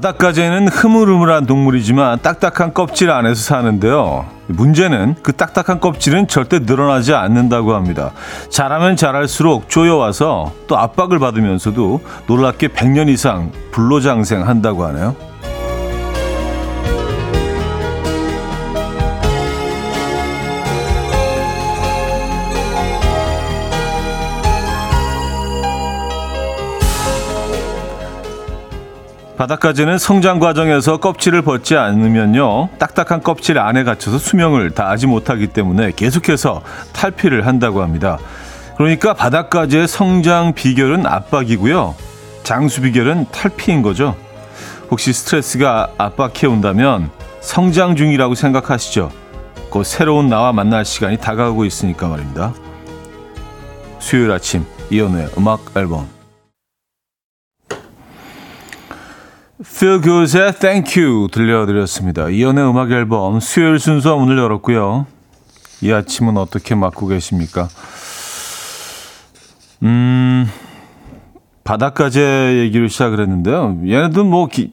바닷가재는 흐물흐물한 동물이지만 딱딱한 껍질 안에서 사는데요. 문제는 그 딱딱한 껍질은 절대 늘어나지 않는다고 합니다. 자라면 자랄수록 쪼여와서 또 압박을 받으면서도 놀랍게 100년 이상 불로장생한다고 하네요. 바닷가지는 성장 과정에서 껍질을 벗지 않으면요 딱딱한 껍질 안에 갇혀서 수명을 다하지 못하기 때문에 계속해서 탈피를 한다고 합니다. 그러니까 바닷가지의 성장 비결은 압박이고요 장수 비결은 탈피인 거죠. 혹시 스트레스가 압박해 온다면 성장 중이라고 생각하시죠. 곧 새로운 나와 만날 시간이 다가오고 있으니까 말입니다. 수요일 아침 이연우의 음악 앨범 Feel Good의 Thank You 들려드렸습니다. 이연의 음악 앨범 수요일 순서 문을 열었고요. 이 아침은 어떻게 맞고 계십니까? 음, 바닷가재 얘기를 시작을 했는데요. 얘네들 뭐, 기,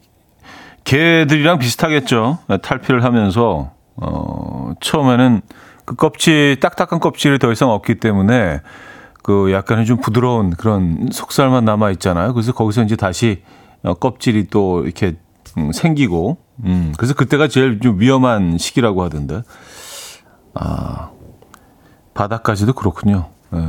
개들이랑 비슷하겠죠. 탈피를 하면서, 어, 처음에는 그 껍질, 딱딱한 껍질이 더 이상 없기 때문에 그 약간은 좀 부드러운 그런 속살만 남아 있잖아요. 그래서 거기서 이제 다시 어, 껍질이 또 이렇게 음, 생기고, 음, 그래서 그때가 제일 좀 위험한 시기라고 하던데. 아, 바닥까지도 그렇군요. 예.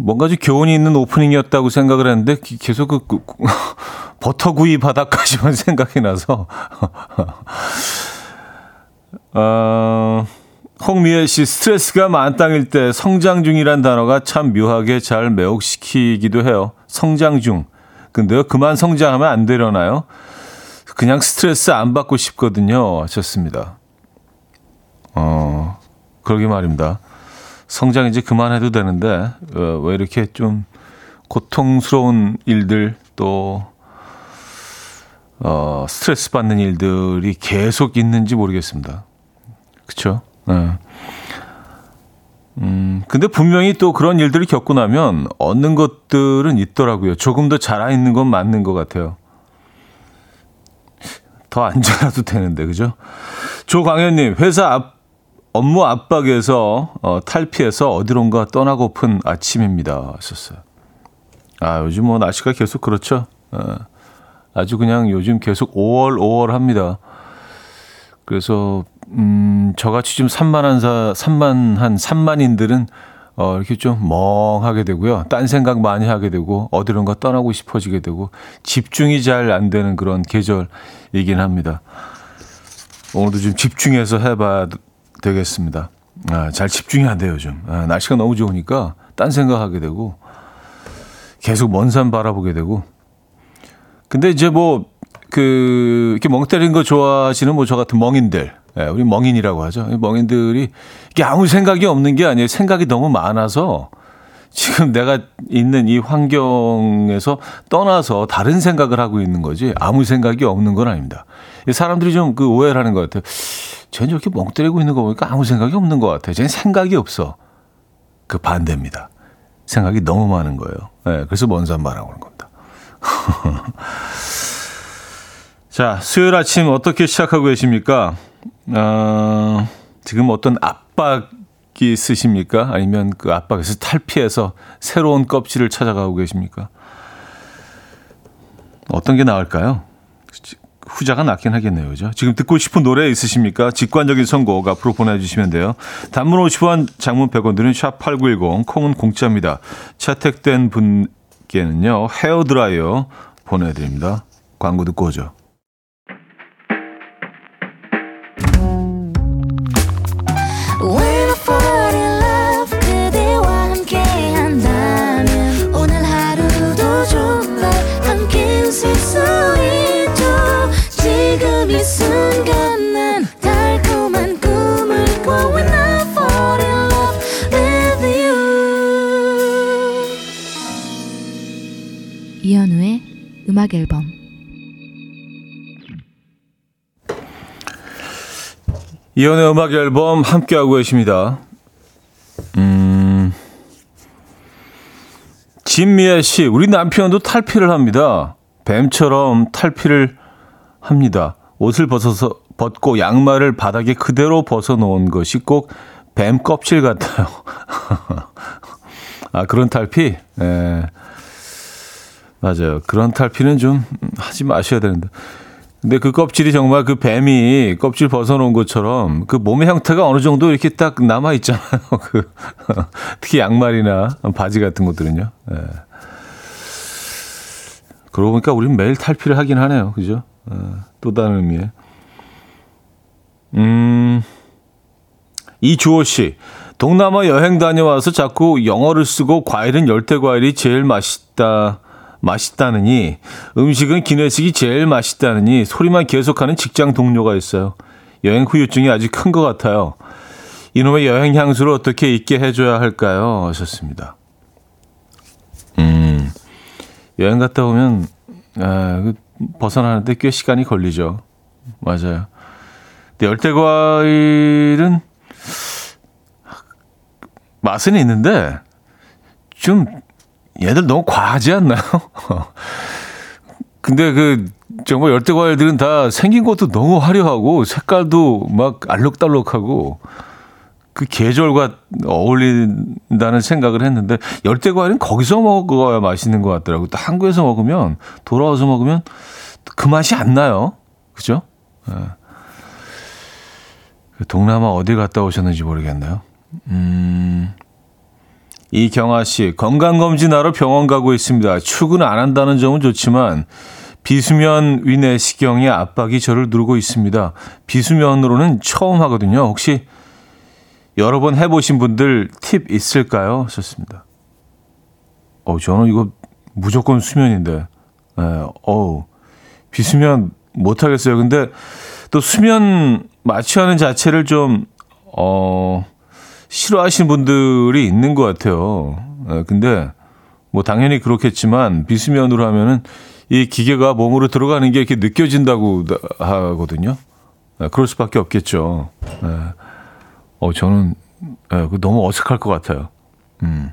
뭔가 좀 교훈이 있는 오프닝이었다고 생각을 했는데 계속 그, 그 버터구이 바닥까지만 생각이 나서. 어, 홍미애 씨 스트레스가 만땅일 때 성장 중이란 단어가 참 묘하게 잘 매혹시키기도 해요. 성장 중. 근데요, 그만 성장하면 안 되려나요? 그냥 스트레스 안 받고 싶거든요. 하셨습니다. 어, 그러게 말입니다. 성장 이제 그만해도 되는데, 어, 왜 이렇게 좀 고통스러운 일들 또, 어, 스트레스 받는 일들이 계속 있는지 모르겠습니다. 그쵸? 네. 음, 근데 분명히 또 그런 일들을 겪고 나면 얻는 것들은 있더라고요. 조금 더 자라 있는 건 맞는 것 같아요. 더안 자라도 되는데, 그죠? 조광현님, 회사 앞, 업무 압박에서 어, 탈피해서 어디론가 떠나고픈 아침입니다. 하셨어요. 아, 요즘 뭐 날씨가 계속 그렇죠. 어, 아주 그냥 요즘 계속 5월, 5월 합니다. 그래서 음, 저같이 좀 산만한 사, 산만한 산만인들은 어, 이렇게 좀 멍하게 되고요. 딴 생각 많이 하게 되고, 어디론가 떠나고 싶어지게 되고, 집중이 잘 안 되는 그런 계절이긴 합니다. 오늘도 좀 집중해서 해봐야 되겠습니다. 아, 잘 집중이 안 돼요, 좀. 아, 날씨가 너무 좋으니까 딴 생각하게 되고, 계속 먼 산 바라보게 되고. 근데 이제 뭐, 그, 이렇게 멍 때리는 거 좋아하시는 뭐 저 같은 멍인들, 예, 우리 멍인이라고 하죠. 멍인들이 이게 아무 생각이 없는 게 아니에요. 생각이 너무 많아서 지금 내가 있는 이 환경에서 떠나서 다른 생각을 하고 있는 거지 아무 생각이 없는 건 아닙니다. 사람들이 좀 그 오해를 하는 것 같아요. 쟤는 저렇게 멍 때리고 있는 거 보니까 아무 생각이 없는 것 같아요. 쟤는 생각이 없어. 그 반대입니다. 생각이 너무 많은 거예요. 네, 그래서 먼산 말하고 하는 겁니다. 자, 수요일 아침 어떻게 시작하고 계십니까? 어, 지금 어떤 압박이 있으십니까? 아니면 그 압박에서 탈피해서 새로운 껍질을 찾아가고 계십니까? 어떤 게 나을까요? 후자가 낫긴 하겠네요. 그죠? 지금 듣고 싶은 노래 있으십니까? 직관적인 선곡 앞으로 보내주시면 돼요. 단문 50원, 장문 100원 드는 샵8910, 콩은 공짜입니다. 채택된 분께는요, 헤어드라이어 보내드립니다. 광고 듣고 오죠. 음악 앨범 이연의 음악 앨범 함께하고 계십니다. 음, 진미애 씨, 우리 남편도 탈피를 합니다. 뱀처럼 탈피를 합니다. 옷을 벗어서 벗고 양말을 바닥에 그대로 벗어 놓은 것이 꼭 뱀 껍질 같아요. 아, 그런 탈피? 예. 맞아요. 그런 탈피는 좀 하지 마셔야 되는데. 근데 그 껍질이 정말 그 뱀이 껍질 벗어놓은 것처럼 그 몸의 형태가 어느 정도 이렇게 딱 남아 있잖아요. 그 특히 양말이나 바지 같은 것들은요. 예. 그러고 보니까 우리는 매일 탈피를 하긴 하네요. 그죠? 예. 또 다른 의미에. 음, 이주호 씨. 동남아 여행 다녀와서 자꾸 영어를 쓰고 과일은 열대 과일이 제일 맛있다. 맛있다느니 음식은 기내식이 제일 맛있다느니 소리만 계속하는 직장 동료가 있어요. 여행 후유증이 아주 큰 것 같아요. 이놈의 여행 향수를 어떻게 잊게 해줘야 할까요? 하셨습니다. 음, 여행 갔다 오면 아, 그 벗어나는데 꽤 시간이 걸리죠. 맞아요. 근데 열대 과일은 맛은 있는데 좀 얘들 너무 과하지 않나요? 근데 그 정말 열대 과일들은 다 생긴 것도 너무 화려하고 색깔도 막 알록달록하고 그 계절과 어울린다는 생각을 했는데 열대 과일은 거기서 먹어야 맛있는 것 같더라고요. 또 한국에서 먹으면 돌아와서 먹으면 그 맛이 안 나요. 그죠? 네. 동남아 어디 갔다 오셨는지 모르겠네요. 음. 이경아 씨, 건강검진하러 병원 가고 있습니다. 출근 안 한다는 점은 좋지만 비수면 위내시경의 압박이 저를 누르고 있습니다. 비수면으로는 처음 하거든요. 혹시 여러 번 해보신 분들 팁 있을까요? 하셨습니다. 어, 저는 이거 무조건 수면인데, 네, 어우, 비수면 못하겠어요. 근데 또 수면 마취하는 자체를 좀, 어, 싫어하시는 분들이 있는 것 같아요. 예, 근데 뭐 당연히 그렇겠지만 비수면으로 하면은 이 기계가 몸으로 들어가는 게 이렇게 느껴진다고 하거든요. 예, 그럴 수밖에 없겠죠. 예. 어, 저는 너무 어색할 것 같아요. 음.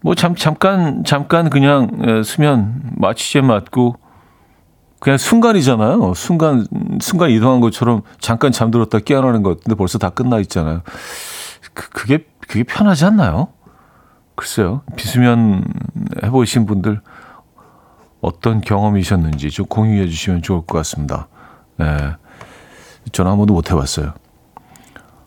뭐 잠, 잠깐, 잠깐 그냥 수면 마취제 맞고 그냥 순간이잖아요. 순간, 순간 이동한 것처럼 잠깐 잠들었다 깨어나는 것. 근데 벌써 다 끝나 있잖아요. 그, 그게, 그게 편하지 않나요? 글쎄요. 비수면 해보신 분들 어떤 경험이셨는지 좀 공유해 주시면 좋을 것 같습니다. 네. 저는 한 번도 못 해봤어요.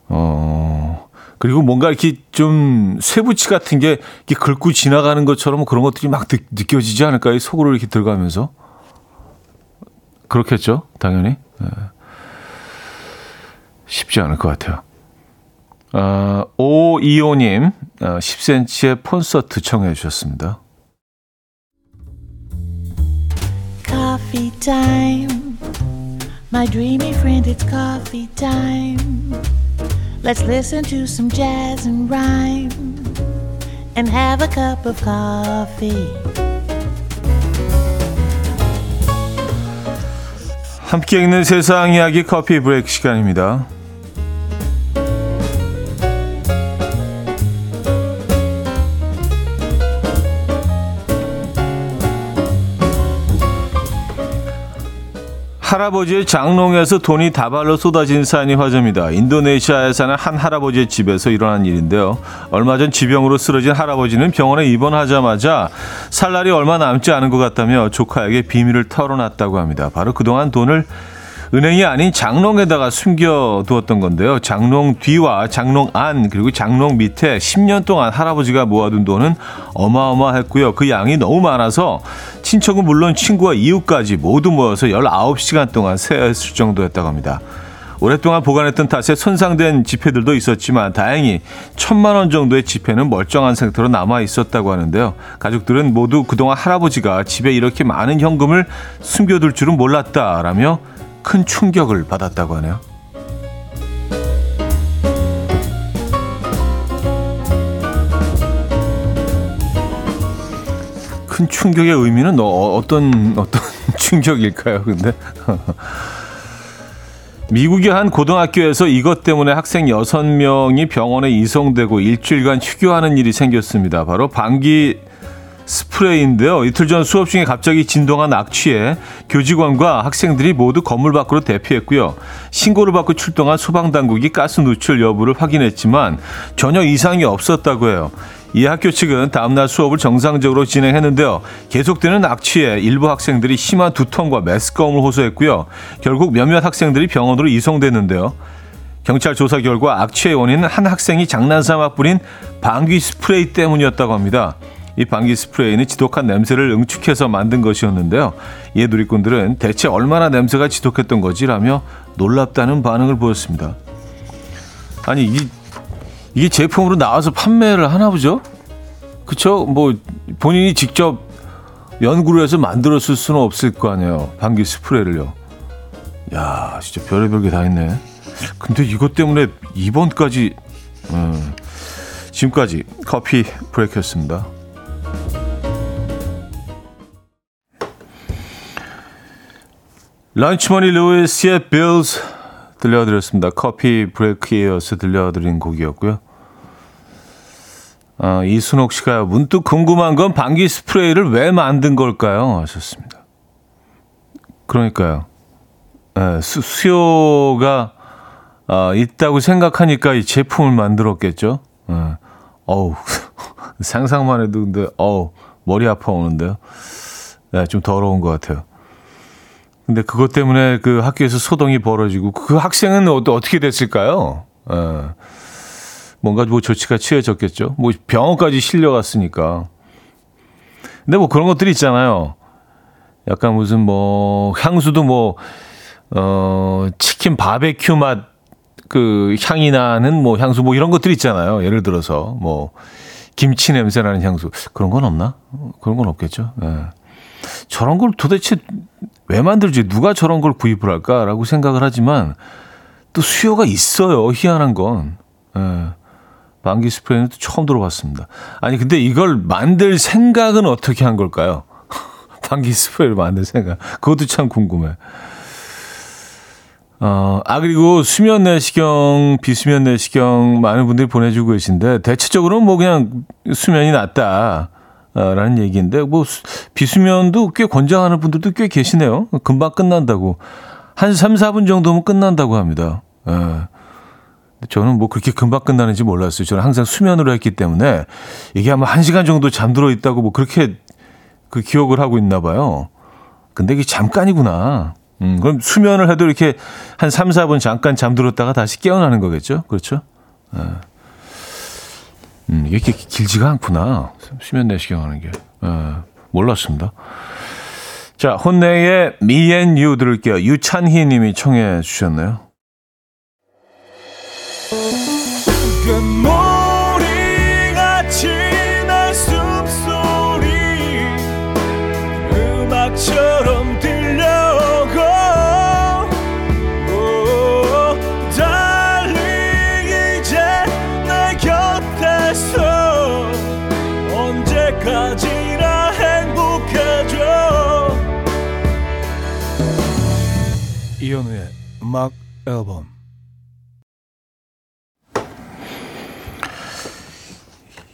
어, 그리고 뭔가 이렇게 좀 쇠붙이 같은 게 이렇게 긁고 지나가는 것처럼 그런 것들이 막 느, 느껴지지 않을까요? 속으로 이렇게 들어가면서. 그렇겠죠? 당연히. 네. 쉽지 않을 것 같아요. 어, 오이오님, 어, 10cm의 콘서트 청해 주셨습니다. Coffee time. My dreamy friend, it's coffee time. Let's listen to some jazz and rhyme and have a cup of coffee. 함께 읽는 세상 이야기 커피 브레이크 시간입니다. 할아버지의 장롱에서 돈이 다발로 쏟아진 사연이 화제입니다. 인도네시아에 사는 한 할아버지의 집에서 일어난 일인데요. 얼마 전 지병으로 쓰러진 할아버지는 병원에 입원하자마자 살 날이 얼마 남지 않은 것 같다며 조카에게 비밀을 털어놨다고 합니다. 바로 그동안 돈을 은행이 아닌 장롱에다가 숨겨두었던 건데요. 장롱 뒤와 장롱 안 그리고 장롱 밑에 10년 동안 할아버지가 모아둔 돈은 어마어마했고요. 그 양이 너무 많아서 친척은 물론 친구와 이웃까지 모두 모여서 19시간 동안 세었을 정도였다고 합니다. 오랫동안 보관했던 탓에 손상된 지폐들도 있었지만 다행히 천만 원 정도의 지폐는 멀쩡한 상태로 남아 있었다고 하는데요. 가족들은 모두 그동안 할아버지가 집에 이렇게 많은 현금을 숨겨둘 줄은 몰랐다라며 큰 충격을 받았다고 하네요. 큰 충격의 의미는 어, 어떤 어떤 충격일까요? 근데 미국의 한 고등학교에서 이것 때문에 학생 6명이 병원에 이송되고 일주일간 휴교하는 일이 생겼습니다. 바로 방기 스프레이인데요. 이틀 전 수업 중에 갑자기 진동한 악취에 교직원과 학생들이 모두 건물 밖으로 대피했고요. 신고를 받고 출동한 소방당국이 가스 누출 여부를 확인했지만 전혀 이상이 없었다고 해요. 이 학교 측은 다음날 수업을 정상적으로 진행했는데요. 계속되는 악취에 일부 학생들이 심한 두통과 메스꺼움을 호소했고요. 결국 몇몇 학생들이 병원으로 이송됐는데요. 경찰 조사 결과 악취의 원인은 한 학생이 장난삼아 뿌린 방귀 스프레이 때문이었다고 합니다. 이 방귀 스프레이는 지독한 냄새를 응축해서 만든 것이었는데요. 이에 누리꾼들은 대체 얼마나 냄새가 지독했던 거지라며 놀랍다는 반응을 보였습니다. 아니 이 이게 제품으로 나와서 판매를 하나 보죠? 그쵸? 뭐 본인이 직접 연구를 해서 만들었을 수는 없을 거 아니에요. 방귀 스프레이를요. 야, 진짜 별의별 게 다 있네. 근데 이것 때문에 이번까지 음, 지금까지 커피 브레이크였습니다. 런치머니 루이스의 빌스 들려드렸습니다. 커피 브레이크에 서 들려드린 곡이었고요. 아, 이순옥 씨가 문득 궁금한 건 방귀 스프레이를 왜 만든 걸까요? 하셨습니다. 그러니까요. 네, 수, 수요가 아, 있다고 생각하니까 이 제품을 만들었겠죠. 네. 어우, 상상만 해도 근데, 어우, 머리 아파 오는데요. 네, 좀 더러운 것 같아요. 근데 그것 때문에 그 학교에서 소동이 벌어지고 그 학생은 어, 어떻게 됐을까요? 예. 뭔가 뭐 조치가 취해졌겠죠. 뭐 병원까지 실려갔으니까. 근데 뭐 그런 것들이 있잖아요. 약간 무슨 뭐 향수도 뭐, 어, 치킨 바베큐 맛 그 향이 나는 뭐 향수 뭐 이런 것들 있잖아요. 예를 들어서 뭐 김치 냄새 나는 향수. 그런 건 없나? 그런 건 없겠죠. 예. 저런 걸 도대체 왜 만들지? 누가 저런 걸 구입을 할까라고 생각을 하지만 또 수요가 있어요. 희한한 건. 예. 방귀 스프레이는 또 처음 들어봤습니다. 아니 근데 이걸 만들 생각은 어떻게 한 걸까요? 방귀 스프레이를 만들 생각. 그것도 참 궁금해. 어, 아, 그리고 수면 내시경, 비수면 내시경 많은 분들이 보내주고 계신데, 대체적으로는 뭐 그냥 수면이 낫다. 라는 얘기인데 뭐 비수면도 꽤 권장하는 분들도 꽤 계시네요. 금방 끝난다고. 한 3, 4분 정도면 끝난다고 합니다. 예. 저는 뭐 그렇게 금방 끝나는지 몰랐어요. 저는 항상 수면으로 했기 때문에 이게 아마 1시간 정도 잠들어 있다고 뭐 그렇게 그 기억을 하고 있나 봐요. 근데 이게 잠깐이구나. 음, 그럼 수면을 해도 이렇게 한 3, 4분 잠깐 잠들었다가 다시 깨어나는 거겠죠? 그렇죠? 예. 음, 이렇게 길지가 않구나. 수면 내시경 하는 게. 어, 몰랐습니다. 자, 혼내의 Me and You 들을게요. 유찬희 님이 청해 주셨네요. 음악 앨범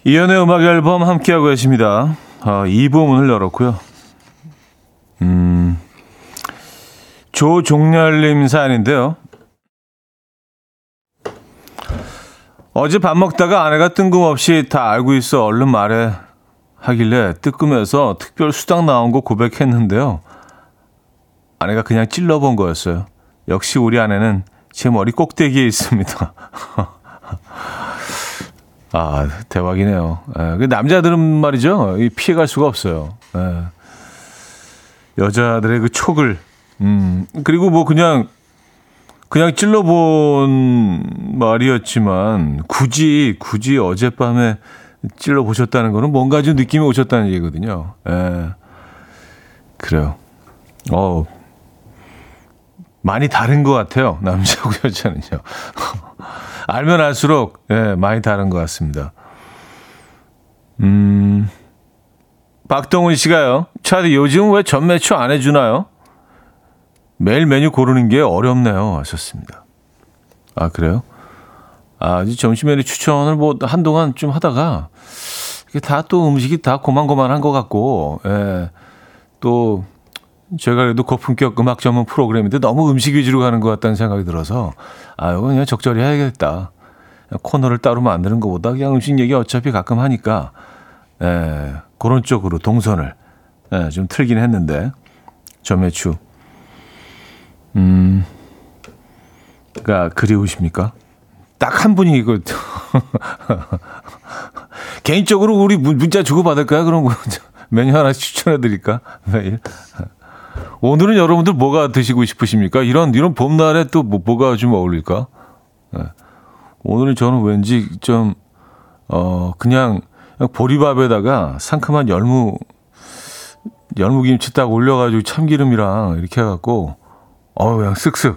이현우의 음악 앨범 함께하고 계십니다. 아, 2부 문을 열었고요. 음, 조종렬님 사연인데요. 어제 밥 먹다가 아내가 뜬금없이 다 알고 있어 얼른 말해 하길래 뜨끔해서 특별 수당 나온 거 고백했는데요. 아내가 그냥 찔러본 거였어요. 역시 우리 아내는 제 머리 꼭대기에 있습니다. 아, 대박이네요. 예, 그 남자들은 말이죠. 피해갈 수가 없어요. 예. 여자들의 그 촉을, 음, 그리고 뭐 그냥, 그냥 찔러본 말이었지만, 굳이, 굳이 어젯밤에 찔러보셨다는 거는 뭔가 좀 느낌이 오셨다는 얘기거든요. 예. 그래요. 어 많이 다른 것 같아요. 남자하고 여자는요. 알면 알수록, 예, 많이 다른 것 같습니다. 음, 박동훈 씨가요. 차디 요즘 왜 전매추 안 해주나요? 매일 메뉴 고르는 게 어렵네요. 하셨습니다. 아, 그래요? 아, 점심 메뉴 추천을 뭐 한동안 좀 하다가 다또 음식이 다 고만고만한 것 같고, 예. 또, 제가 그래도 고품격 음악 전문 프로그램인데 너무 음식 위주로 가는 것 같다는 생각이 들어서, 아, 이거 그냥 적절히 해야겠다. 코너를 따로 만드는 것보다 그냥 음식 얘기 어차피 가끔 하니까, 예, 그런 쪽으로 동선을, 예, 좀 틀긴 했는데, 점매추. 음, 가 그리우십니까? 딱 한 분이 이거 개인적으로 우리 문자 주고 받을까요? 그런 거 메뉴 하나 추천해 드릴까? 매일. 오늘은 여러분들 뭐가 드시고 싶으십니까? 이런 이런 봄날에 또 뭐, 뭐가 좀 어울릴까? 네. 오늘은 저는 왠지 좀어 그냥 보리밥에다가 상큼한 열무 열무김치 딱 올려가지고 참기름이랑 이렇게 해갖고 어 그냥 쓱쓱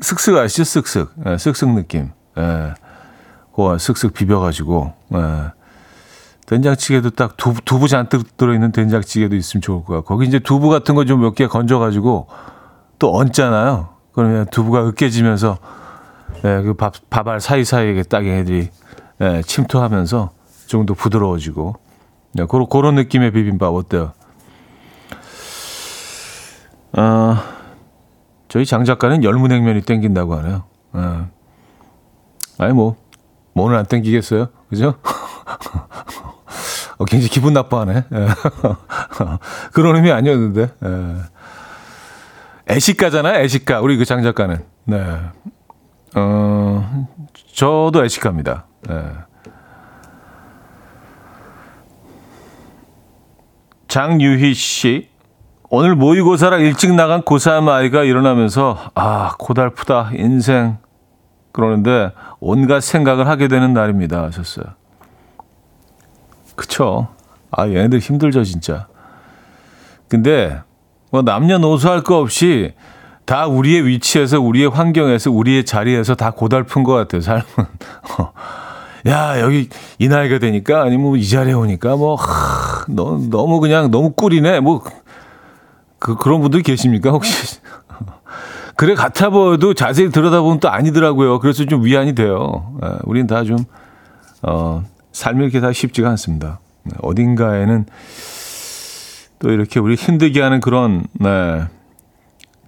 쓱쓱 아시죠? 쓱쓱 예, 쓱쓱 느낌. 예. 그거 쓱쓱 비벼가지고 예. 된장찌개도 딱 두부, 두부 잔뜩 들어있는 된장찌개도 있으면 좋을 거야. 거기 이제 두부 같은 거 좀 몇 개 건져가지고 또 얹잖아요. 그러면 두부가 으깨지면서 예, 그 밥, 밥알 사이사이에 딱 애들이 예, 침투하면서 좀더 부드러워지고 예, 그런, 그런 느낌의 비빔밥 어때요? 어, 저희 장 작가는 열무냉면이 땡긴다고 하네요. 예. 아니 뭐 뭐는 안 땡기겠어요, 그죠? 어, 굉장히 기분 나빠하네. 예. 그런 의미 아니었는데. 예. 애식가잖아요, 애식가. 우리 그 장 작가는. 네. 어, 저도 애식가입니다. 예. 장유희 씨. 오늘 모의고사라 일찍 나간 고3 아이가 일어나면서, 아, 고달프다, 인생. 그러는데 온갖 생각을 하게 되는 날입니다. 하셨어요. 그쵸. 아, 얘네들 힘들죠, 진짜. 근데, 뭐, 남녀노소 할 거 없이 다 우리의 위치에서, 우리의 환경에서, 우리의 자리에서 다 고달픈 것 같아요, 삶은. 야, 여기 이 나이가 되니까, 아니면 이 자리에 오니까, 뭐, 하, 너, 너무 그냥, 너무 꿀이네. 뭐, 그, 그런 분들 계십니까, 혹시? 그래 같아 보여도 자세히 들여다보면 또 아니더라고요. 그래서 좀 위안이 돼요. 예, 우린 다 좀, 어, 삶이 이렇게 다 쉽지가 않습니다. 네, 어딘가에는 또 이렇게 우리 힘들게 하는 그런, 네,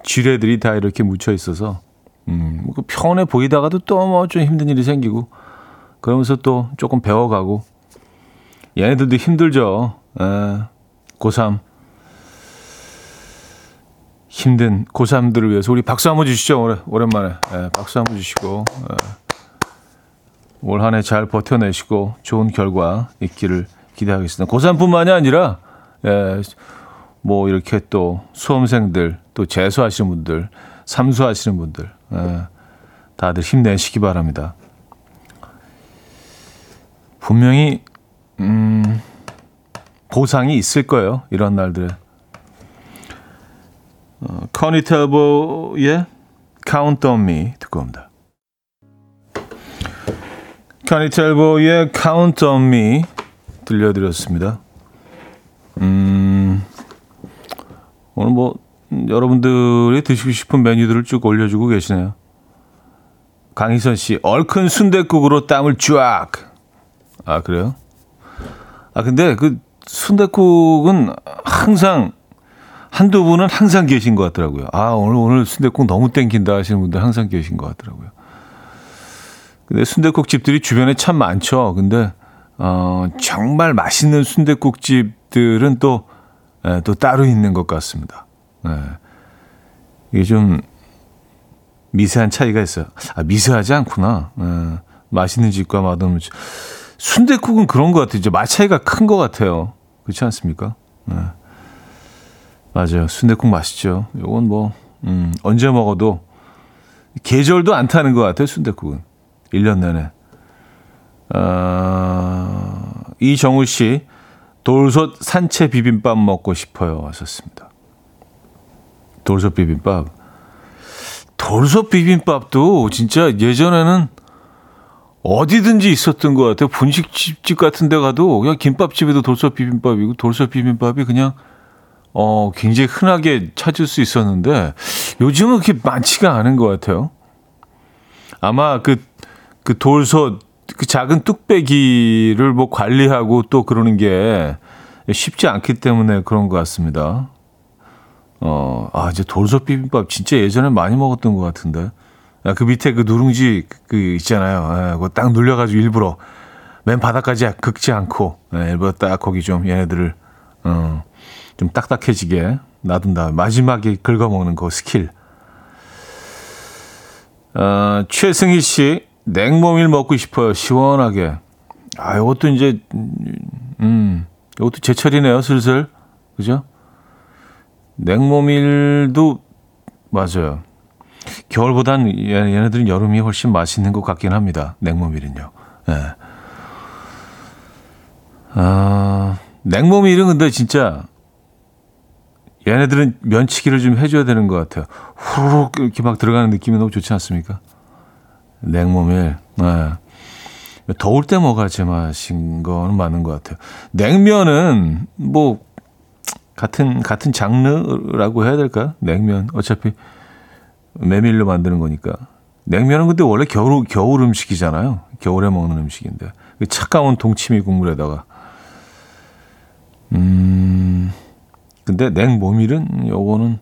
지뢰들이 다 이렇게 묻혀 있어서, 음, 뭐그 평온해 보이다가도 또 뭐 좀 힘든 일이 생기고, 그러면서 또 조금 배워가고, 얘네들도 힘들죠. 에, 예, 고3. 힘든 고3들을 위해서 우리 박수 한번 주시죠. 오랜만에. 예, 박수 한번 주시고. 예. 올 한 해 잘 버텨내시고 좋은 결과 있기를 기대하겠습니다. 고3뿐만이 아니라 예, 뭐 이렇게 또 수험생들 또 재수하시는 분들 삼수하시는 분들 예, 다들 힘내시기 바랍니다. 분명히 음, 보상이 있을 거예요. 이런 날들에. 어, 커니 텔보의 Count on Me 듣고 옵니다. 커니 텔보의 Count on Me 들려드렸습니다. 음, 오늘 뭐 여러분들이 드시고 싶은 메뉴들을 쭉 올려주고 계시네요. 강희선 씨, 얼큰 순대국으로 땀을 쫙. 아 그래요? 아 근데 그 순대국은 항상 한두 분은 항상 계신 것 같더라고요. 아, 오늘, 오늘 순대국 너무 땡긴다 하시는 분들 항상 계신 것 같더라고요. 근데 순대국 집들이 주변에 참 많죠. 근데, 어, 정말 맛있는 순대국 집들은 또, 예, 또 따로 있는 것 같습니다. 예. 이게 좀 미세한 차이가 있어요. 아, 미세하지 않구나. 예. 맛있는 집과 맛없는 집. 순대국은 그런 것 같아요. 이제 맛 차이가 큰 것 같아요. 그렇지 않습니까? 예. 맞아요. 순대국 맛있죠. 요건 뭐, 음, 언제 먹어도 계절도 안 타는 것 같아요. 순대국은. 1년 내내. 어, 이정우 씨, 돌솥 산채 비빔밥 먹고 싶어요. 하셨습니다. 돌솥 비빔밥. 돌솥 비빔밥도 진짜 예전에는 어디든지 있었던 것 같아요. 분식집 같은 데 가도 그냥 김밥집에도 돌솥 비빔밥이고 돌솥 비빔밥이 그냥 어, 굉장히 흔하게 찾을 수 있었는데 요즘은 그렇게 많지가 않은 것 같아요. 아마 그, 그 돌솥 그 작은 뚝배기를 뭐 관리하고 또 그러는 게 쉽지 않기 때문에 그런 것 같습니다. 어, 아, 이제 돌솥 비빔밥 진짜 예전에 많이 먹었던 것 같은데. 아, 그 밑에 그 누룽지 그 있잖아요. 아, 그거 딱 눌려가지고 일부러 맨 바닥까지 긁지 않고 예, 일부러 딱 거기 좀 얘네들을 어, 좀 딱딱해지게 놔둔 다음 마지막에 긁어먹는 그 스킬. 어, 최승희 씨 냉모밀 먹고 싶어요. 시원하게. 아, 이것도 이제 음, 이것도 제철이네요. 슬슬. 그죠? 냉모밀도 맞아요. 겨울보단 얘네들은 여름이 훨씬 맛있는 것 같긴 합니다. 냉모밀은요. 예. 네. 아, 냉모밀은 근데 진짜 얘네들은 면치기를 좀 해줘야 되는 것 같아요. 후루룩 이렇게 막 들어가는 느낌이 너무 좋지 않습니까? 냉모밀. 네. 더울 때 먹어야 제맛인 거는 맞는 것 같아요. 냉면은 뭐 같은 같은 장르라고 해야 될까? 냉면 어차피 메밀로 만드는 거니까. 냉면은 근데 원래 겨울 겨울 음식이잖아요. 겨울에 먹는 음식인데 그 차가운 동치미 국물에다가 음 근데 냉모밀은 요거는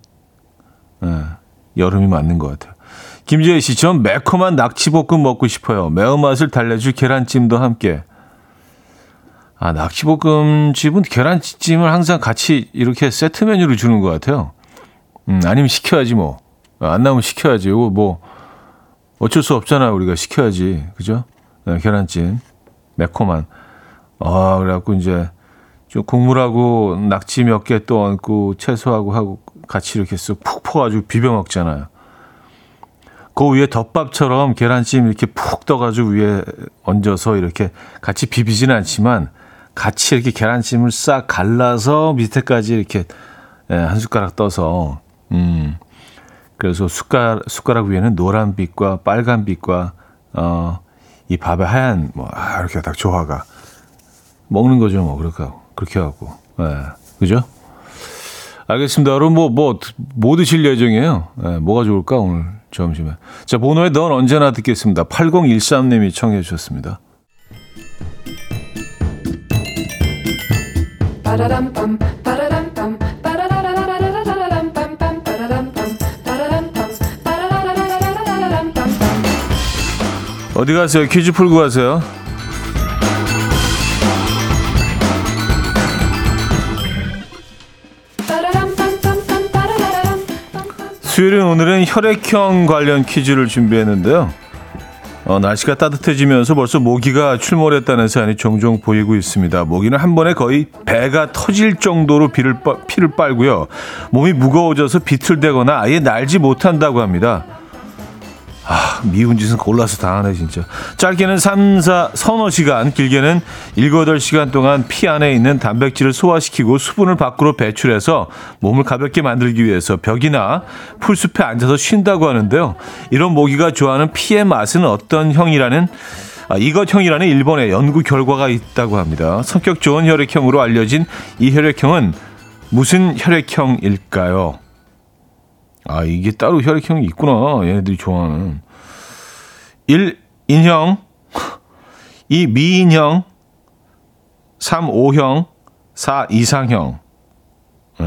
예, 여름이 맞는 것 같아요. 김재희 씨, 전 매콤한 낙지볶음 먹고 싶어요. 매운맛을 달래줄 계란찜도 함께. 아, 낙지볶음 집은 계란찜을 항상 같이 이렇게 세트 메뉴로 주는 것 같아요. 음, 아니면 시켜야지 뭐. 안 나오면 시켜야지. 이거 뭐 어쩔 수 없잖아요. 우리가 시켜야지. 그죠? 네, 계란찜. 매콤한. 아, 그래갖고 이제 좀 국물하고 낙지 몇 개 또 얹고 채소하고 하고 같이 이렇게 쓱 푹 퍼가지고 비벼 먹잖아요. 그 위에 덮밥처럼 계란찜 이렇게 푹 떠가지고 위에 얹어서 이렇게 같이 비비지는 않지만 같이 이렇게 계란찜을 싹 갈라서 밑에까지 이렇게 예, 한 숟가락 떠서 음 그래서 숟가락 숟가락 위에는 노란빛과 빨간빛과 어 이 밥의 하얀 뭐 아, 이렇게 딱 조화가 먹는 거죠 뭐 그렇게 하고 그렇게 하고 예 그죠? 알겠습니다. 여러분 뭐뭐뭐 드실 예정이에요? 예, 뭐가 좋을까 오늘 점심에. 자 번호에 넌 언제나 듣겠습니다. 8013님이 청해 주셨습니다. 어디 가세요? 퀴즈 풀고 가세요. 수요일은 오늘은 혈액형 관련 퀴즈를 준비했는데요. 어, 날씨가 따뜻해지면서 벌써 모기가 출몰했다는 사연이 종종 보이고 있습니다. 모기는 한 번에 거의 배가 터질 정도로 피를 빨고요. 몸이 무거워져서 비틀대거나 아예 날지 못한다고 합니다. 아, 미운 짓은 골라서 당하네, 진짜. 짧게는 3, 4, 서너 시간, 길게는 7, 8시간 동안 피 안에 있는 단백질을 소화시키고 수분을 밖으로 배출해서 몸을 가볍게 만들기 위해서 벽이나 풀숲에 앉아서 쉰다고 하는데요. 이런 모기가 좋아하는 피의 맛은 어떤 형이라는 아, 이것형이라는 일본의 연구 결과가 있다고 합니다. 성격 좋은 혈액형으로 알려진 이 혈액형은 무슨 혈액형일까요? 아, 이게 따로 혈액형이 있구나. 얘네들이 좋아하는. 1. 인형. 2. 미인형. 3. O형. 4. 이상형. 예.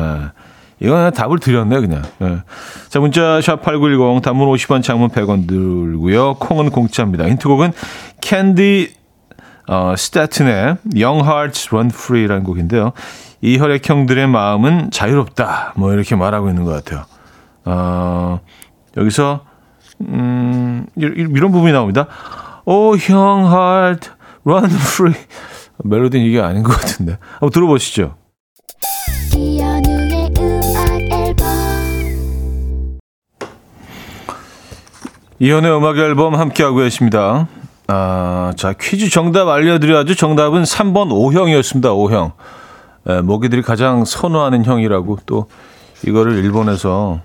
이거는 답을 드렸네, 그냥. 예. 자, 문자 샵 8910 단문 50원 장문 100원 들고요. 콩은 공짜입니다. 힌트곡은 캔디 어, 스타튼의 Young Hearts Run Free라는 곡인데요. 이 혈액형들의 마음은 자유롭다. 뭐 이렇게 말하고 있는 것 같아요. 어, 여기서 음, 이런 부분이 나옵니다. 오, 형, heart, run free. 멜로디는 이게 아닌 것 같은데. 한번 들어보시죠. 이현의 음악 앨범 함께하고 계십니다. 아, 자, 퀴즈 정답 알려드려야죠. 정답은 3번 O형이었습니다. O형. 에, 모기들이 가장 선호하는 형이라고 또 이거를 일본에서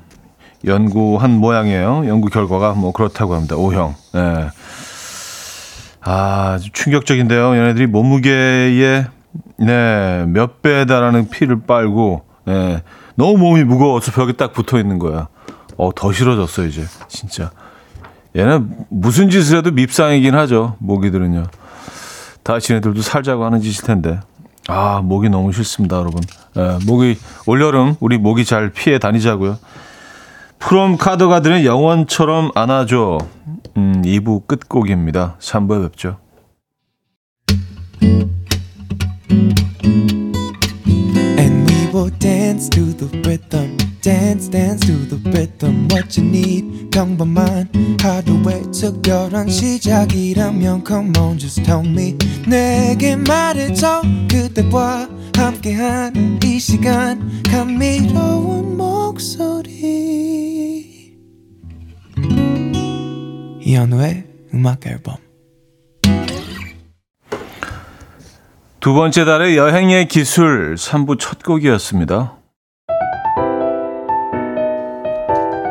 연구한 모양이에요. 연구 결과가 뭐 그렇다고 합니다. O형. 네. 아, 충격적인데요. 얘네들이 몸무게의 네, 몇 배에 달하는 피를 빨고 네, 너무 몸이 무거워서 벽에 딱 붙어 있는 거야. 어, 더 싫어졌어, 이제. 진짜. 얘는 무슨 짓을 해도 밉상이긴 하죠. 모기들은요. 다 지네들도 살자고 하는 짓일 텐데. 아, 목이 너무 싫습니다, 여러분. 예, 목이, 올여름 우리 목이 잘 피해 다니자고요. 프롬 카드가 들은 영원처럼 안아줘. 음, 2부 끝곡입니다. 3부에 뵙죠. Dance to the rhythm. dance dance to the rhythm what you need 평범한 하루의 특별한 시작이라면 come on just tell me 내게 말해줘 그대와 함께한 이 시간 감미로운 목소리 이현우의 음악 앨범 두 번째 달의 여행의 기술 3부 첫 곡이었습니다.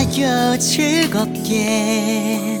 들어봐요 즐겁게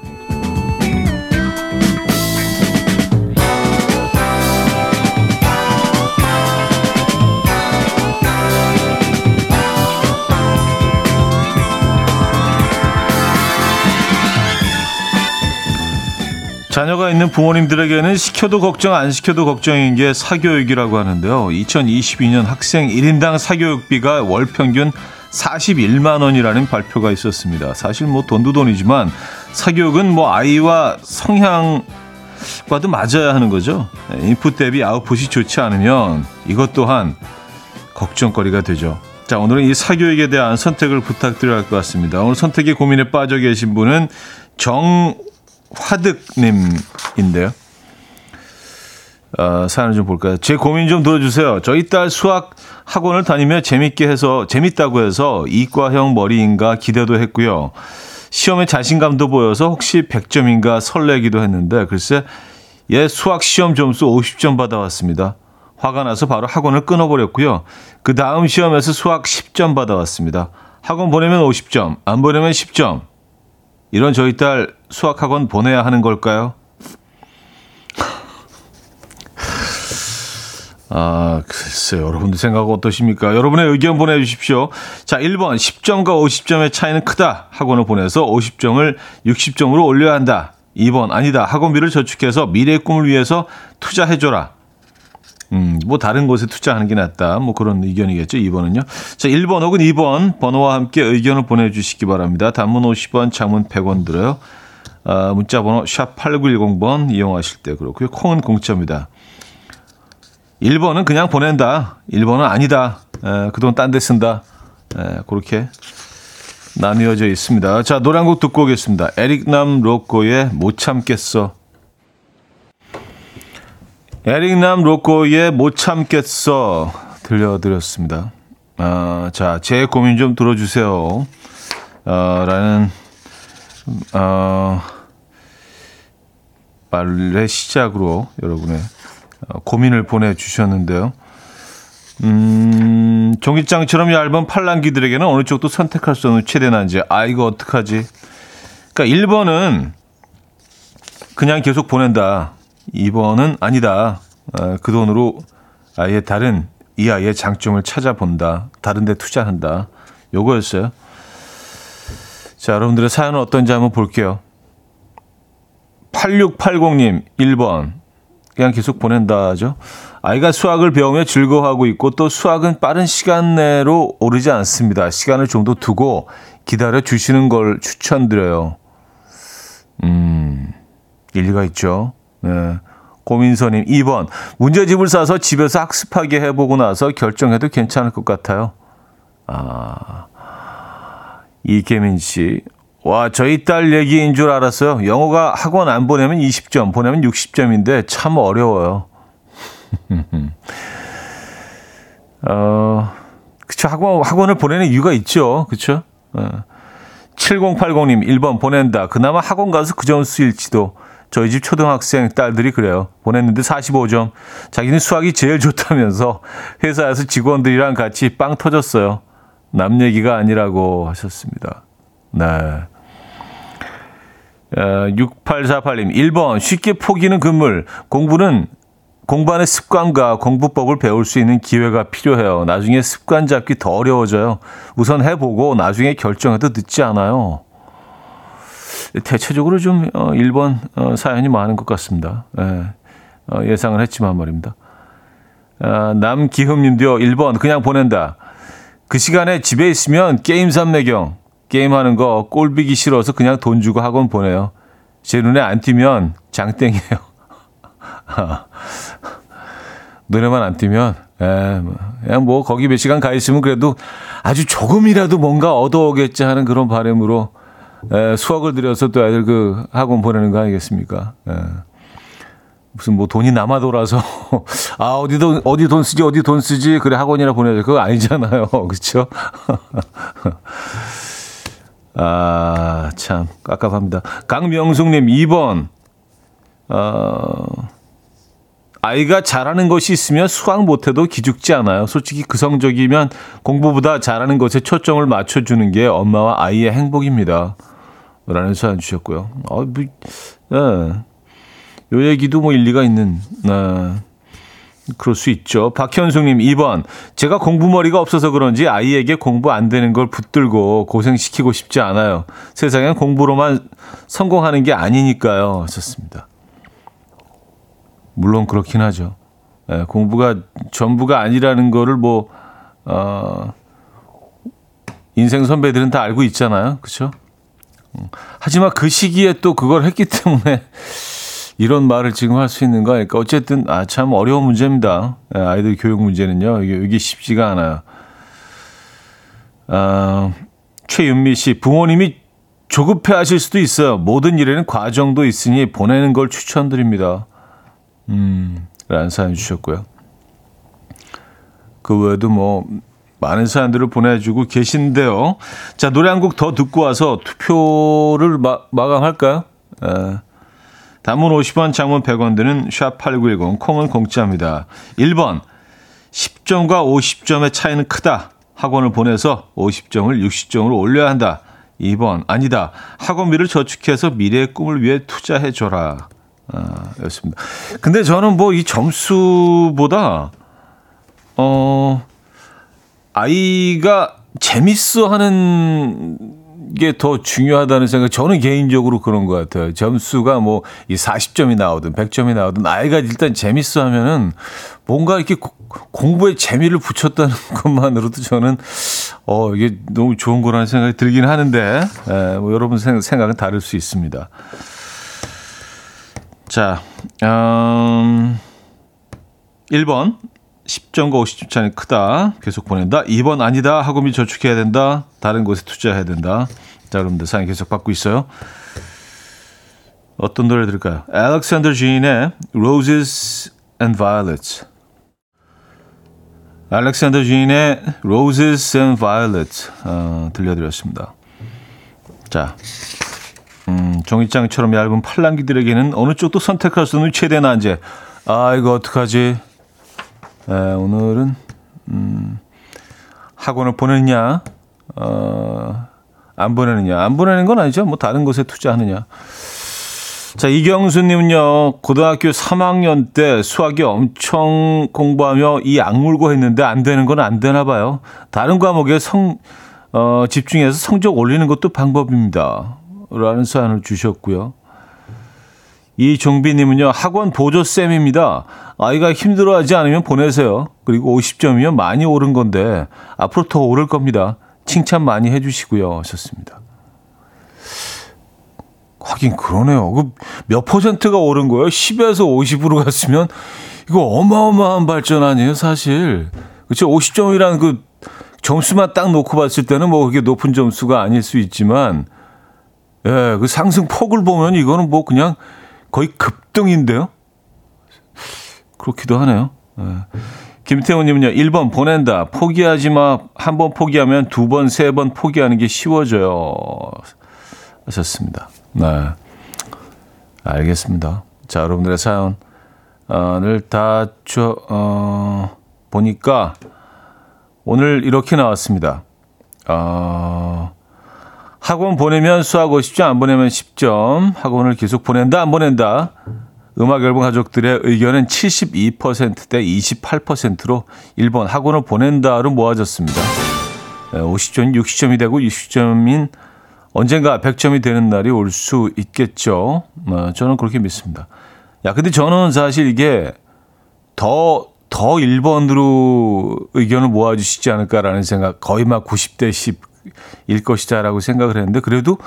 자녀가 있는 부모님들에게는 시켜도 걱정 안 시켜도 걱정인 게 사교육이라고 하는데요. 2022년 학생 1인당 사교육비가 월 평균 41만 원이라는 발표가 있었습니다. 사실 뭐 돈도 돈이지만 사교육은 뭐 아이와 성향과도 맞아야 하는 거죠. 인풋 대비 아웃풋이 좋지 않으면 이것 또한 걱정거리가 되죠. 자, 오늘은 이 사교육에 대한 선택을 부탁드려야 할 것 같습니다. 오늘 선택에 고민에 빠져 계신 분은 정 화득님인데요. 어, 사연을 좀 볼까요? 제 고민 좀 들어주세요. 저희 딸 수학 학원을 다니며 재밌게 해서, 재밌다고 해서 이과형 머리인가 기대도 했고요. 시험에 자신감도 보여서 혹시 100점인가 설레기도 했는데, 글쎄, 얘 수학 시험 점수 50점 받아왔습니다. 화가 나서 바로 학원을 끊어버렸고요. 그 다음 시험에서 수학 10점 받아왔습니다. 학원 보내면 50점, 안 보내면 10점. 이런 저희 딸 수학학원 보내야 하는 걸까요? 아, 글쎄요. 여러분들 생각 어떠십니까? 여러분의 의견 보내주십시오. 자, 1번. 10점과 50점의 차이는 크다. 학원을 보내서 50점을 60점으로 올려야 한다. 2번 아니다. 학원비를 저축해서 미래의 꿈을 위해서 투자해줘라. 음, 뭐 다른 곳에 투자하는 게 낫다. 뭐 그런 의견이겠죠. 2번은요. 자, 1번 혹은 2번 번호와 함께 의견을 보내주시기 바랍니다. 단문 50원, 장문 100원 들어요. 아, 문자 번호 샵 8910번 이용하실 때 그렇고요. 콩은 공짜입니다. 1번은 그냥 보낸다. 1번은 아니다. 그 돈 딴 데 쓴다. 에, 그렇게 나뉘어져 있습니다. 자, 노래 한 곡 듣고 오겠습니다. 에릭남 로꼬의 못 참겠어. 에릭남 로꼬의 못 참겠어 들려드렸습니다. 아, 자, 제 고민 좀 들어주세요. 아, 라는 어, 말의 시작으로 여러분의 어, 고민을 보내주셨는데요. 음, 종이장처럼 얇은 팔랑귀들에게는 어느 쪽도 선택할 수 없는 최대 난제. 아, 이거 어떡하지? 그러니까 1번은 그냥 계속 보낸다. 2번은 아니다. 어, 그 돈으로 아예 다른 이 아이의 장점을 찾아본다. 다른 데 투자한다. 요거였어요. 자, 여러분들의 사연은 어떤지 한번 볼게요. 8680님, 1번. 그냥 계속 보낸다죠. 아이가 수학을 배우며 즐거워하고 있고 또 수학은 빠른 시간 내로 오르지 않습니다. 시간을 좀 더 두고 기다려 주시는 걸 추천드려요. 음, 일리가 있죠. 네. 고민서님 2번 문제집을 싸서 집에서 학습하게 해보고 나서 결정해도 괜찮을 것 같아요. 아 이계민 씨. 와, 저희 딸 얘기인 줄 알았어요. 영어가 학원 안 보내면 20점, 보내면 60점인데 참 어려워요. 어, 그쵸. 학원, 학원을 보내는 이유가 있죠. 그쵸. 어. 7080님, 1번 보낸다. 그나마 학원 가서 그 점수일지도. 저희 집 초등학생 딸들이 그래요. 보냈는데 45점. 자기는 수학이 제일 좋다면서 회사에서 직원들이랑 같이 빵 터졌어요. 남 얘기가 아니라고 하셨습니다. 네. 어, 6848님, 1번, 쉽게 포기는 금물. 공부는 공부하는 습관과 공부법을 배울 수 있는 기회가 필요해요. 나중에 습관 잡기 더 어려워져요. 우선 해보고 나중에 결정해도 늦지 않아요. 대체적으로 좀 어, 1번 어, 사연이 많은 것 같습니다. 예, 어, 예상을 했지만 말입니다. 아, 남기흠님도요. 1번 그냥 보낸다. 그 시간에 집에 있으면 게임 삼매경 게임하는 거 꼴비기 싫어서 그냥 돈 주고 학원 보내요. 제 눈에 안 띄면 장땡이에요. 눈에만 안 띄면 에, 뭐, 그냥 뭐 거기 몇 시간 가 있으면 그래도 아주 조금이라도 뭔가 얻어오겠지 하는 그런 바람으로 에, 수학을 들여서 또 애들 그 학원 보내는 거 아니겠습니까? 에. 무슨 뭐 돈이 남아 돌아서 아 어디 돈 어디 돈 쓰지 어디 돈 쓰지 그래 학원이나 보내자 그거 아니잖아요 그렇죠 아 참 깝깝합니다. 강명숙님 2번 어 아이가 잘하는 것이 있으면 수학 못해도 기죽지 않아요. 솔직히 그 성적이면 공부보다 잘하는 것에 초점을 맞춰주는 게 엄마와 아이의 행복입니다. 라는 사연 주셨고요. 어, 뭐, 네. 요 얘기도 뭐 일리가 있는, 아, 그럴 수 있죠. 박현숙님 2번. 제가 공부머리가 없어서 그런지 아이에게 공부 안 되는 걸 붙들고 고생시키고 싶지 않아요. 세상엔 공부로만 성공하는 게 아니니까요. 하셨습니다. 물론 그렇긴 하죠. 예, 공부가 전부가 아니라는 거를 뭐, 어, 인생 선배들은 다 알고 있잖아요. 그쵸? 음, 하지만 그 시기에 또 그걸 했기 때문에 이런 말을 지금 할 수 있는 거니까 어쨌든 아 참 어려운 문제입니다. 예, 아이들 교육 문제는요. 이게, 이게 쉽지가 않아요. 아, 최윤미 씨 부모님이 조급해 하실 수도 있어요. 모든 일에는 과정도 있으니 보내는 걸 추천드립니다. 음, 라는 사연 주셨고요. 그 외에도 뭐 많은 사연들을 보내주고 계신데요. 자, 노래 한 곡 더 듣고 와서 투표를 마, 마감할까요? 에. 단문 50원, 장문 100원 드는 샵8910, 콩은 공짜입니다. 1번, 10점과 50점의 차이는 크다. 학원을 보내서 50점을 60점으로 올려야 한다. 2번, 아니다. 학원비를 저축해서 미래의 꿈을 위해 투자해 줘라. 아, 였습니다. 근데 저는 뭐 이 점수보다, 어, 아이가 재밌어 하는 게 더 중요하다는 생각, 저는 개인적으로 그런 것 같아요. 점수가 뭐, 이 40점이 나오든 100점이 나오든, 아이가 일단 재밌어 하면은 뭔가 이렇게 공부에 재미를 붙였다는 것만으로도 저는, 어, 이게 너무 좋은 거라는 생각이 들긴 하는데, 에, 뭐 여러분 생각은 다를 수 있습니다. 자, 음, 1번. 10점과 50점 차이 크다. 계속 보낸다. 2번 아니다. 학원비 저축해야 된다. 다른 곳에 투자해야 된다. 자, 여러분들 사연 계속 받고 있어요. 어떤 노래 들을까요? 알렉산더 주인의 Roses and Violets. 알렉산더 주인의 Roses and Violets 어, 들려드렸습니다. 자, 음, 종이장처럼 얇은 팔랑귀들에게는 어느 쪽도 선택할 수 없는 최대 난제. 아, 이거 어떡하지? 에, 오늘은 음, 학원을 보내느냐, 어, 안 보내느냐. 안 보내는 건 아니죠. 뭐 다른 곳에 투자하느냐. 자, 이경수님은요, 고등학교 3학년 때 수학이 엄청 공부하며 이 악물고 했는데 안 되는 건 안 되나 봐요. 다른 과목에 성, 어, 집중해서 성적 올리는 것도 방법입니다. 라는 사연을 주셨고요. 이종비님은요, 학원 보조쌤입니다. 아이가 힘들어하지 않으면 보내세요. 그리고 50점이면 많이 오른 건데, 앞으로 더 오를 겁니다. 칭찬 많이 해주시고요. 하셨습니다. 하긴 그러네요. 그 몇 퍼센트가 오른 거예요? 10에서 50으로 갔으면, 이거 어마어마한 발전 아니에요, 사실. 그쵸? 50점이라는 그 점수만 딱 놓고 봤을 때는 뭐 그게 높은 점수가 아닐 수 있지만, 예, 그 상승 폭을 보면 이거는 뭐 그냥 거의 급등인데요. 그렇기도 하네요. 예. 김태훈님은요, 1번 보낸다. 포기하지 마. 한 번 포기하면 두 번, 세 번 포기하는 게 쉬워져요. 하셨습니다. 네. 알겠습니다. 자, 여러분들의 사연을 다 줘, 어, 보니까 오늘 이렇게 나왔습니다. 어, 학원 보내면 수학 50점, 안 보내면 10점. 학원을 계속 보낸다, 안 보낸다. 음악 앨범 가족들의 의견은 72%대 28%로 1번 학원을 보낸다로 모아졌습니다. 50점이 60점이 되고 60점인 언젠가 100점이 되는 날이 올 수 있겠죠. 어, 저는 그렇게 믿습니다. 야, 근데 저는 사실 이게 더, 더 1번으로 의견을 모아주시지 않을까라는 생각, 거의 막 90대 10, 일 것이다라고 생각을 했는데 그래도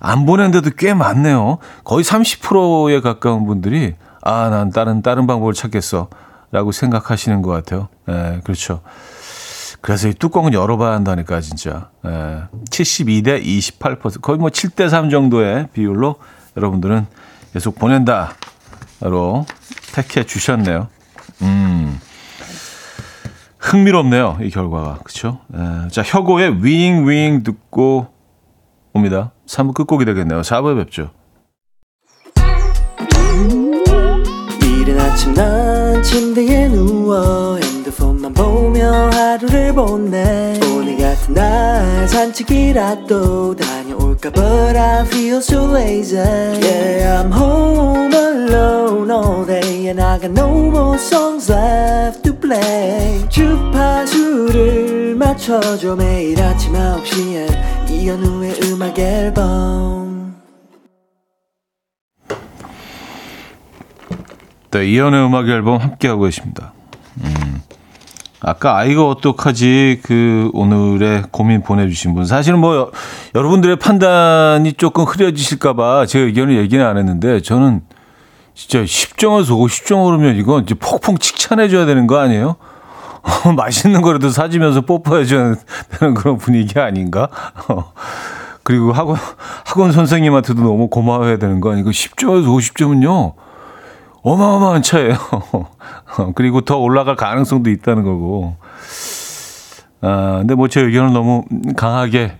안 보낸데도 꽤 많네요. 거의 30%에 가까운 분들이 아, 난 다른 다른 방법을 찾겠어라고 생각하시는 것 같아요. 예, 그렇죠. 그래서 이 뚜껑은 열어봐야 한다니까 진짜. 예, 72대 28% 거의 뭐 7대 3 정도의 비율로 여러분들은 계속 보낸다로 택해 주셨네요. 음. 흥미롭네요. 이 결과가. 그렇죠? 에, 자, 혁오의 윙윙 듣고 옵니다. 3부 끝곡이 되겠네요. 4부에 뵙죠. 이른 아침 난 침대에 누워 핸드폰만 보며 하루를 보내 오늘 같은 날 산책이라도 다 볼까 But I feel so lazy Yeah I'm home alone all day And I got no more songs left play 주파수를 맞춰줘 매일 아침 9시에 이현우의 음악 앨범. 네, 이현우의 음악 앨범 함께하고 계십니다. 음. 아까 아이가 어떡하지? 그 오늘의 고민 보내주신 분. 사실은 뭐 여러분들의 판단이 조금 흐려지실까봐 제 의견을 얘기는 안 했는데 저는 진짜 10점에서 50점 오르면 이건 이제 폭풍 칭찬해줘야 되는 거 아니에요? 맛있는 거라도 사주면서 뽀뽀해줘야 되는 그런 분위기 아닌가? 그리고 학원, 학원 선생님한테도 너무 고마워해야 되는 거 아니고 10점에서 50점은요, 어마어마한 차예요. 그리고 더 올라갈 가능성도 있다는 거고. 아, 근데 뭐 제 의견을 너무 강하게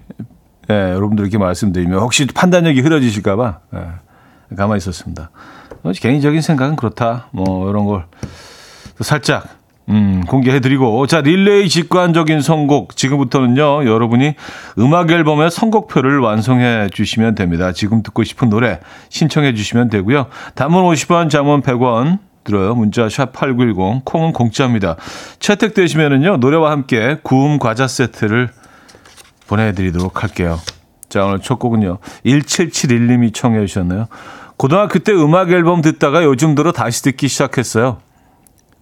예, 여러분들께 말씀드리면 혹시 판단력이 흐려지실까봐 예, 가만히 있었습니다. 어, 개인적인 생각은 그렇다. 뭐 이런 걸 살짝 음, 공개해드리고 자 릴레이 직관적인 선곡 지금부터는요 여러분이 음악 앨범의 선곡표를 완성해 주시면 됩니다. 지금 듣고 싶은 노래 신청해 주시면 되고요. 담은 50원, 장문 100원 들어요. 문자 샵 #8910 콩은 공짜입니다. 채택되시면은요 노래와 함께 구움 과자 세트를 보내드리도록 할게요. 자, 오늘 첫 곡은요. 1771님이 청해 주셨네요. 고등학교 때 음악 앨범 듣다가 요즘 들어 다시 듣기 시작했어요.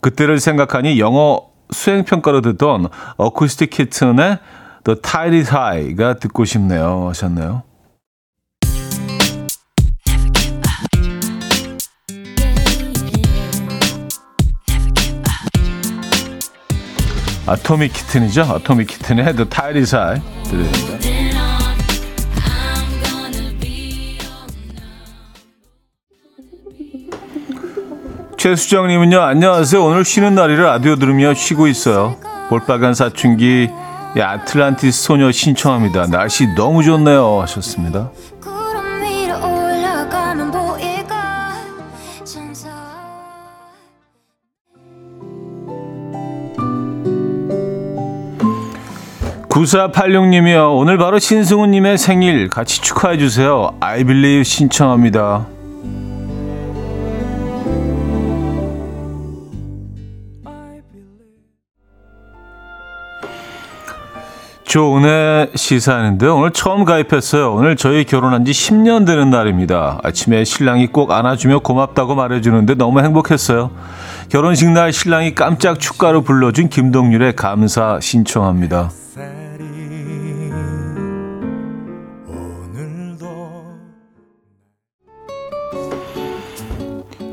그때를 생각하니 영어 수행평가로 듣던 어쿠스틱 키튼의 The Tide is High가 듣고 싶네요 하셨네요. 아토믹 키튼이죠. 아토믹 키튼의 The Tide is High 들으십니다. 최수정님은요, 안녕하세요. 오늘 쉬는 날이라 라디오 들으며 쉬고 있어요. 볼빨간 사춘기, 아틀란티스 소녀 신청합니다. 날씨 너무 좋네요. 하셨습니다. 구사팔육님이요. 오늘 바로 신승우님의 생일 같이 축하해 주세요. I believe 신청합니다. 조은혜 시사하는데 오늘 처음 가입했어요. 오늘 저희 결혼한 지 10년 되는 날입니다. 아침에 신랑이 꼭 안아주며 고맙다고 말해주는데 너무 행복했어요. 결혼식 날 신랑이 깜짝 축가로 불러준 김동률의 감사 신청합니다.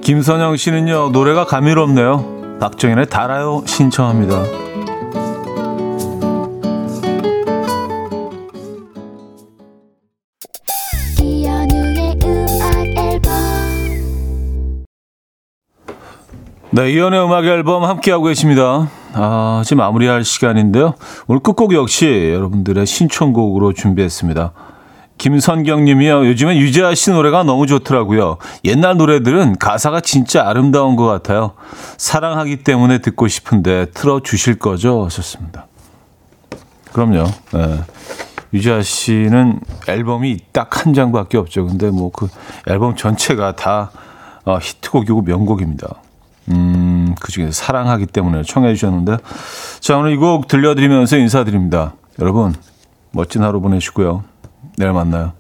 김선영 씨는요 노래가 감미롭네요. 박정현의 달아요 신청합니다. 네, 이연의 음악 앨범 함께하고 계십니다. 아, 지금 마무리할 시간인데요. 오늘 끝곡 역시 여러분들의 신청곡으로 준비했습니다. 김선경 님이요. 요즘엔 유재하 씨 노래가 너무 좋더라고요. 옛날 노래들은 가사가 진짜 아름다운 것 같아요. 사랑하기 때문에 듣고 싶은데 틀어 주실 거죠? 하셨습니다. 그럼요. 네. 유재하 씨는 앨범이 딱 한 장밖에 없죠. 근데 뭐 그 앨범 전체가 다 어, 히트곡이고 명곡입니다. 음, 그 중에서 사랑하기 때문에 청해 주셨는데. 자, 오늘 이 곡 들려드리면서 인사드립니다. 여러분, 멋진 하루 보내시고요. 내일 만나요.